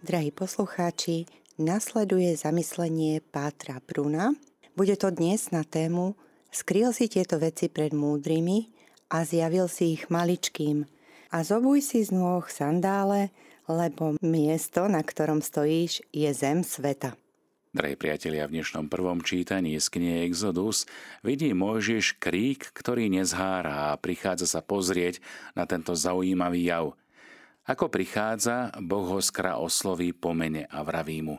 Drahí poslucháči, nasleduje zamyslenie Pátra Bruna. Bude to dnes na tému Skryl si tieto veci pred múdrymi a zjavil si ich maličkým. A zobuj si z nôh sandále, lebo miesto, na ktorom stojíš, je zem sveta. Drahí priatelia, v dnešnom prvom čítaní z knihy Exodus vidí Mojžiš krík, ktorý nezhára a prichádza sa pozrieť na tento zaujímavý jav – ako prichádza, Boh ho skra osloví po mene a vraví mu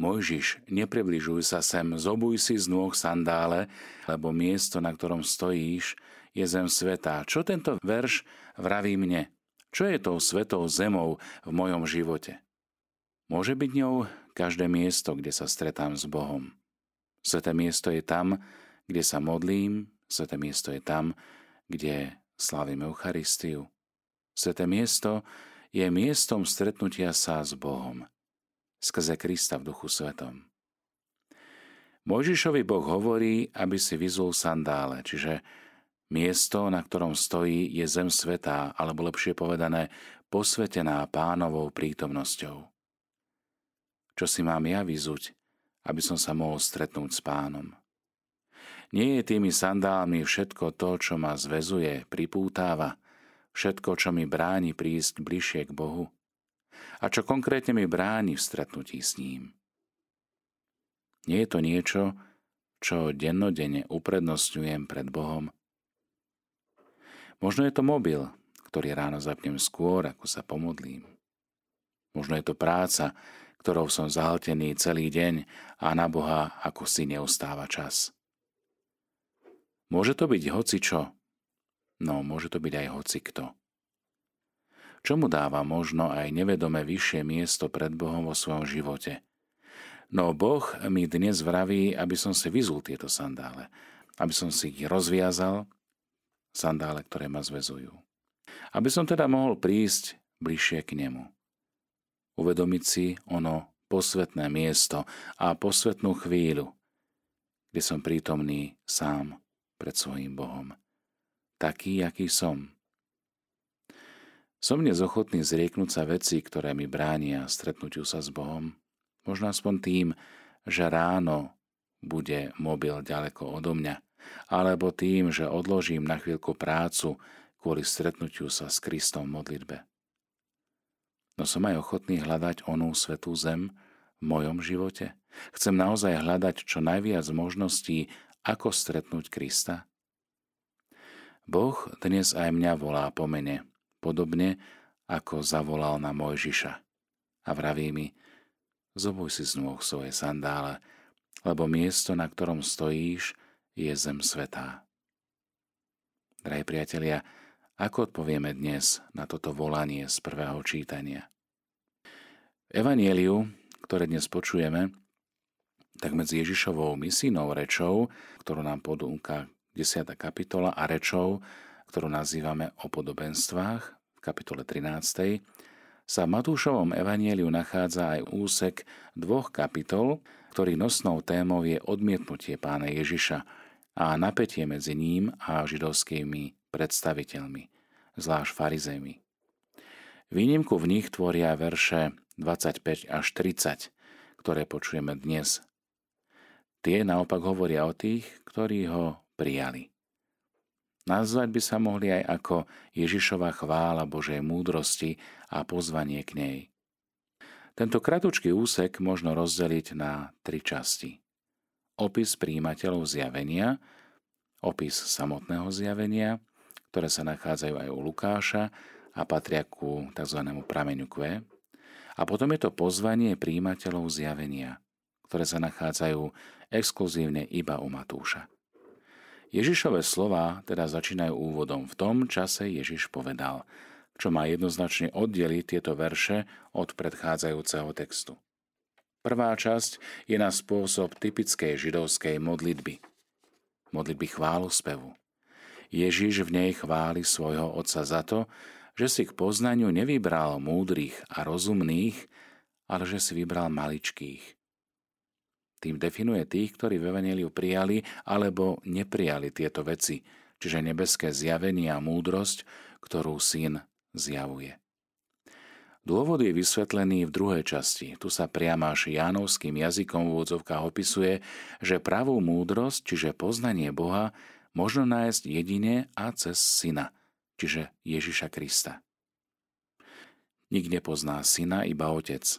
Mojžiš, nepribližuj sa sem, zobuj si z nôh sandále, lebo miesto, na ktorom stojíš, je zem sveta. Čo tento verš vraví mne? Čo je tou svetou zemou v mojom živote? Môže byť ňou každé miesto, kde sa stretám s Bohom. Sveté miesto je tam, kde sa modlím, sveté miesto je tam, kde slávim Eucharistiu, Sveté miesto je miestom stretnutia sa s Bohom, skrze Krista v duchu svetom. Mojžišovi Boh hovorí, aby si vyzul sandále, čiže miesto, na ktorom stojí, je zem svetá, alebo lepšie povedané, posvetená pánovou prítomnosťou. Čo si mám ja vyzuť, aby som sa mohol stretnúť s pánom? Nie je tými sandálmi všetko to, čo ma zvezuje, pripútáva – všetko, čo mi bráni prísť bližšie k Bohu a čo konkrétne mi bráni v stretnutí s ním. Nie je to niečo, čo dennodenne uprednostňujem pred Bohom. Možno je to mobil, ktorý ráno zapnem skôr, ako sa pomodlím. Možno je to práca, ktorou som zahltený celý deň a na Boha ako si neustáva čas. Môže to byť hocičo, no môže to byť aj hocikto. Čo mu dáva možno aj nevedome vyššie miesto pred Bohom vo svojom živote. No Boh mi dnes vraví, aby som si vyzul tieto sandále, aby som si ich rozviazal, sandále, ktoré ma zvezujú. Aby som teda mohol prísť bližšie k nemu. Uvedomiť si ono posvetné miesto a posvetnú chvíľu, kde som prítomný sám pred svojim Bohom taký, aký som. Som dnes ochotný zrieknúť sa veci, ktoré mi bránia stretnutiu sa s Bohom. Možno aspoň tým, že ráno bude mobil ďaleko odo mňa, alebo tým, že odložím na chvíľku prácu kvôli stretnutiu sa s Kristom v modlitbe. No som aj ochotný hľadať onú svetú zem v mojom živote. Chcem naozaj hľadať čo najviac možností, ako stretnúť Krista. Boh dnes aj mňa volá po mene, podobne ako zavolal na Mojžiša. A vraví mi, zobuj si z nôh svoje sandále, lebo miesto, na ktorom stojíš, je zem svetá. Drahí priatelia, ako odpovieme dnes na toto volanie z prvého čítania? V Evanieliu, ktoré dnes počujeme, tak medzi Ježišovou misijnou rečou, ktorú nám podúka 10. kapitola a rečou, ktorú nazývame o podobenstvách v kapitole 13. sa v Matúšovom evanieliu nachádza aj úsek dvoch kapitol, ktorých nosnou témou je odmietnutie pána Ježiša a napätie medzi ním a židovskými predstaviteľmi, zvlášť farizejmi. Výnimku v nich tvoria verše 25 až 30, ktoré počujeme dnes. Tie naopak hovoria o tých, ktorí ho prijali. Nazvať by sa mohli aj ako Ježišova chvála Božej múdrosti a pozvanie k nej. Tento kratučký úsek možno rozdeliť na tri časti. Opis príjimateľov zjavenia, opis samotného zjavenia, ktoré sa nachádzajú aj u Lukáša a patria ku tzv. prameňu Q. A potom je to pozvanie príjimateľov zjavenia, ktoré sa nachádzajú exkluzívne iba u Matúša. Ježišové slova teda začínajú úvodom. V tom čase Ježiš povedal, čo má jednoznačne oddeliť tieto verše od predchádzajúceho textu. Prvá časť je na spôsob typickej židovskej modlitby. Modlitby chválu spevu. Ježiš v nej chváli svojho otca za to, že si k poznaniu nevybral múdrych a rozumných, ale že si vybral maličkých, tým definuje tých, ktorí v Evangeliu prijali alebo neprijali tieto veci, čiže nebeské zjavenie a múdrosť, ktorú syn zjavuje. Dôvod je vysvetlený v druhej časti. Tu sa priamo až jánovským jazykom v úvodzovkách opisuje, že pravú múdrosť, čiže poznanie Boha, možno nájsť jedine a cez Syna, čiže Ježiša Krista. Nik nepozná Syna, iba Otec.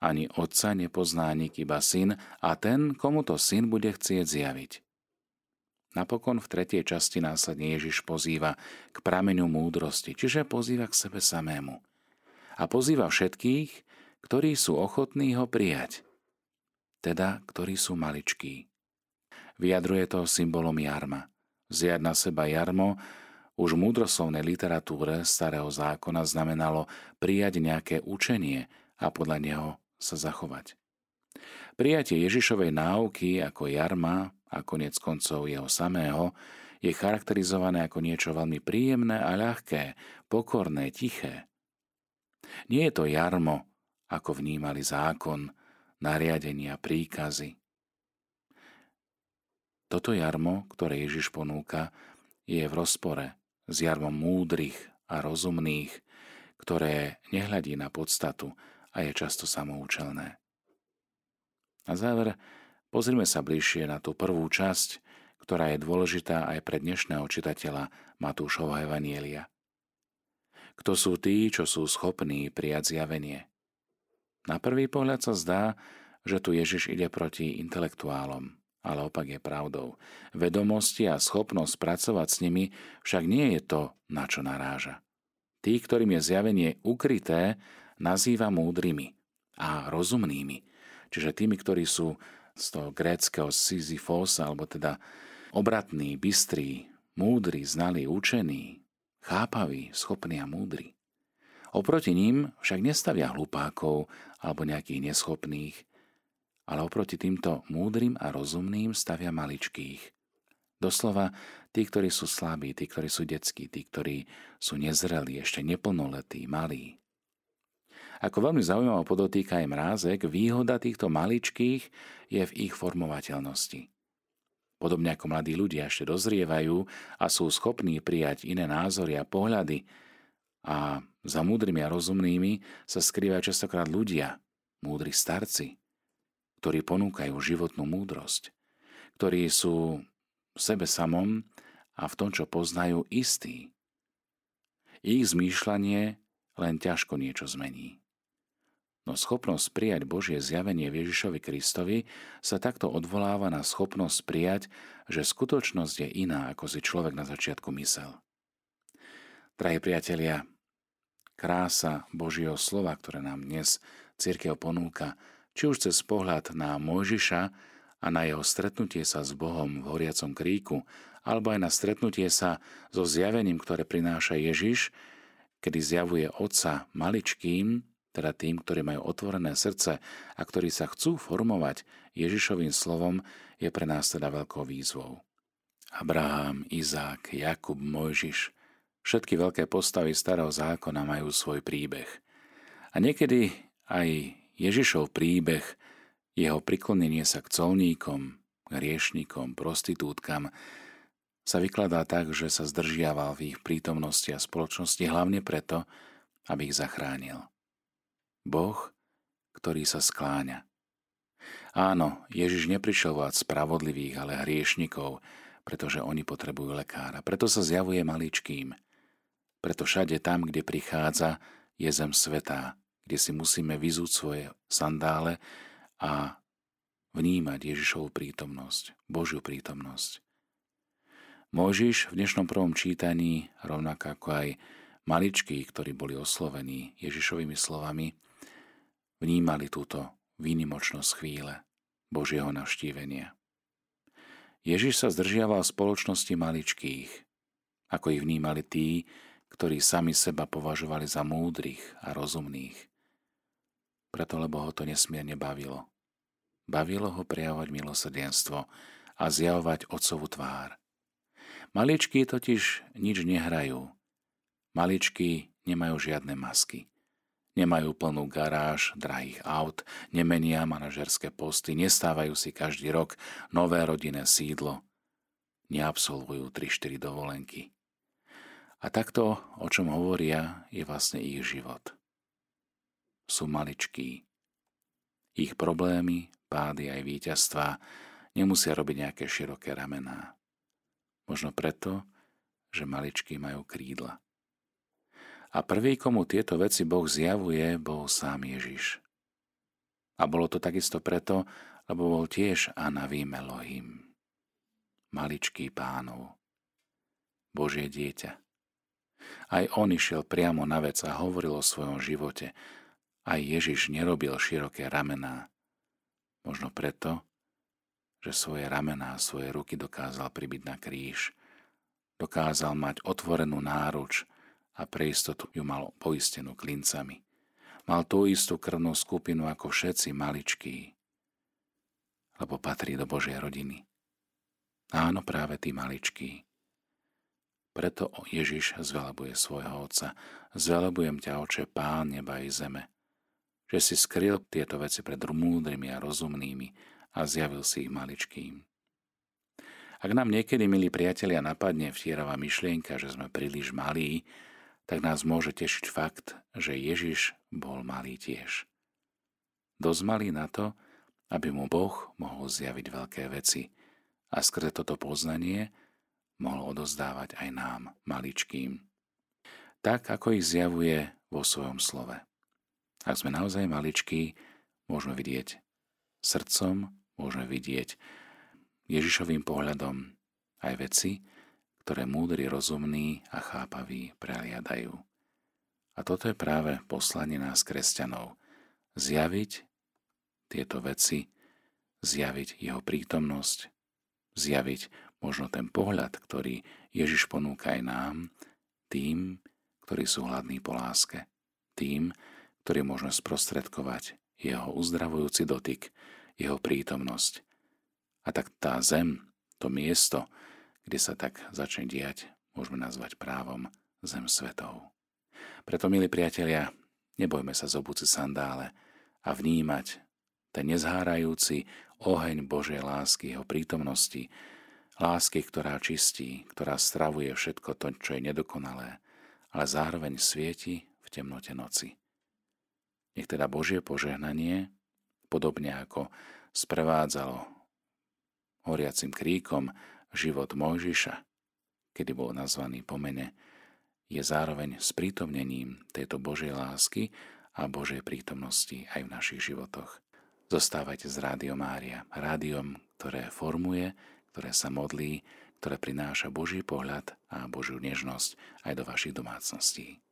Ani Otca nepozná nik, iba Syn a ten, komu to Syn bude chcieť zjaviť. Napokon v tretej časti následne Ježiš pozýva k prameňu múdrosti, čiže pozýva k sebe samému – a pozýva všetkých, ktorí sú ochotní ho prijať, teda ktorí sú maličkí. Vyjadruje to symbolom jarma. Zjať na seba jarmo už v múdroslovnej literatúre starého zákona znamenalo prijať nejaké učenie a podľa neho sa zachovať. Prijatie Ježišovej náuky ako jarma a konec koncov jeho samého je charakterizované ako niečo veľmi príjemné a ľahké, pokorné, tiché. Nie je to jarmo, ako vnímali zákon, nariadenia, príkazy. Toto jarmo, ktoré Ježiš ponúka, je v rozpore s jarmom múdrych a rozumných, ktoré nehľadí na podstatu a je často samoučelné. Na záver pozrime sa bližšie na tú prvú časť, ktorá je dôležitá aj pre dnešného čitateľa Matúšovho Evanielia – kto sú tí, čo sú schopní prijať zjavenie. Na prvý pohľad sa zdá, že tu Ježiš ide proti intelektuálom, ale opak je pravdou. Vedomosti a schopnosť pracovať s nimi však nie je to, na čo naráža. Tí, ktorým je zjavenie ukryté, nazýva múdrymi a rozumnými, čiže tými, ktorí sú z toho gréckého Sisyphos, alebo teda obratní, bystrí, múdri, znali, učení, chápaví, schopní a múdri. Oproti ním však nestavia hlupákov alebo nejakých neschopných, ale oproti týmto múdrym a rozumným stavia maličkých. Doslova tí, ktorí sú slabí, tí, ktorí sú detskí, tí, ktorí sú nezrelí, ešte neplnoletí, malí. Ako veľmi zaujímavo podotýka aj mrázek, výhoda týchto maličkých je v ich formovateľnosti. Podobne ako mladí ľudia ešte dozrievajú a sú schopní prijať iné názory a pohľady a za múdrymi a rozumnými sa skrývajú častokrát ľudia, múdri starci, ktorí ponúkajú životnú múdrosť, ktorí sú v sebe samom a v tom, čo poznajú, istí. Ich zmýšľanie len ťažko niečo zmení. No schopnosť prijať Božie zjavenie Ježišovi Kristovi sa takto odvoláva na schopnosť prijať, že skutočnosť je iná, ako si človek na začiatku mysel. Drahí priatelia, krása Božieho slova, ktoré nám dnes církev ponúka, či už cez pohľad na Mojžiša a na jeho stretnutie sa s Bohom v horiacom kríku, alebo aj na stretnutie sa so zjavením, ktoré prináša Ježiš, kedy zjavuje Otca maličkým, teda tým, ktorí majú otvorené srdce a ktorí sa chcú formovať Ježišovým slovom, je pre nás teda veľkou výzvou. Abraham, Izák, Jakub, Mojžiš, všetky veľké postavy starého zákona majú svoj príbeh. A niekedy aj Ježišov príbeh, jeho priklonenie sa k colníkom, k riešnikom, prostitútkam, sa vykladá tak, že sa zdržiaval v ich prítomnosti a spoločnosti hlavne preto, aby ich zachránil. Boh, ktorý sa skláňa. Áno, Ježiš neprišiel volať spravodlivých, ale hriešnikov, pretože oni potrebujú lekára. Preto sa zjavuje maličkým. Preto všade tam, kde prichádza, je zem svetá, kde si musíme vyzúť svoje sandále a vnímať Ježišovú prítomnosť, Božiu prítomnosť. Mojžiš v dnešnom prvom čítaní, rovnako ako aj maličkí, ktorí boli oslovení Ježišovými slovami, vnímali túto výnimočnosť chvíle Božieho navštívenia. Ježiš sa zdržiaval spoločnosti maličkých, ako ich vnímali tí, ktorí sami seba považovali za múdrych a rozumných. Preto, lebo ho to nesmierne bavilo. Bavilo ho prejavovať milosrdenstvo a zjavovať otcovú tvár. Maličky totiž nič nehrajú. Maličky nemajú žiadne masky. Nemajú plnú garáž, drahých aut, nemenia manažerské posty, nestávajú si každý rok nové rodinné sídlo, neabsolvujú 3-4 dovolenky. A takto, o čom hovoria, je vlastne ich život. sú maličkí. Ich problémy, pády aj víťazstva nemusia robiť nejaké široké ramená. Možno preto, že maličkí majú krídla. A prvý, komu tieto veci Boh zjavuje, bol sám Ježiš. A bolo to takisto preto, lebo bol tiež Anavím Elohim. Maličký pánov. Božie dieťa. Aj on išiel priamo na vec a hovoril o svojom živote. Aj Ježiš nerobil široké ramená. Možno preto, že svoje ramená a svoje ruky dokázal pribiť na kríž. Dokázal mať otvorenú náruč a pre istotu ju mal poistenú klincami. Mal tú istú krvnú skupinu ako všetci maličkí, lebo patrí do Božej rodiny. Áno, práve tí maličkí. Preto Ježiš zvelebuje svojho Otca. Zvelebujem ťa, Oče, Pán neba i zeme, že si skryl tieto veci pred múdrymi a rozumnými, a zjavil si ich maličkým. Ak nám niekedy, milí priatelia, napadne vtieravá myšlienka, že sme príliš malí, tak nás môže tešiť fakt, že Ježiš bol malý tiež. Dosť malý na to, aby mu Boh mohol zjaviť veľké veci a skrze toto poznanie mohol odozdávať aj nám, maličkým. Tak, ako ich zjavuje vo svojom slove. Ak sme naozaj maličkí, môžeme vidieť srdcom môžeme vidieť Ježišovým pohľadom aj veci, ktoré múdri, rozumní a chápaví prehliadajú. A toto je práve poslanie nás kresťanov. Zjaviť tieto veci, zjaviť jeho prítomnosť, zjaviť možno ten pohľad, ktorý Ježiš ponúka aj nám, tým, ktorí sú hladní po láske, tým, ktorí môžeme sprostredkovať jeho uzdravujúci dotyk, jeho prítomnosť. A tak tá zem, to miesto, kde sa tak začne diať, môžeme nazvať právom zem svetov. Preto, milí priatelia, nebojme sa zobúci sandále a vnímať ten nezhárajúci oheň Božej lásky, jeho prítomnosti, lásky, ktorá čistí, ktorá stravuje všetko to, čo je nedokonalé, ale zároveň svieti v temnote noci. Nech teda Božie požehnanie podobne ako sprevádzalo horiacim kríkom život Mojžiša, kedy bol nazvaný po mene, je zároveň sprítomnením tejto Božej lásky a Božej prítomnosti aj v našich životoch. Zostávajte s Rádiom Mária, rádiom, ktoré formuje, ktoré sa modlí, ktoré prináša Boží pohľad a Božiu nežnosť aj do vašich domácností.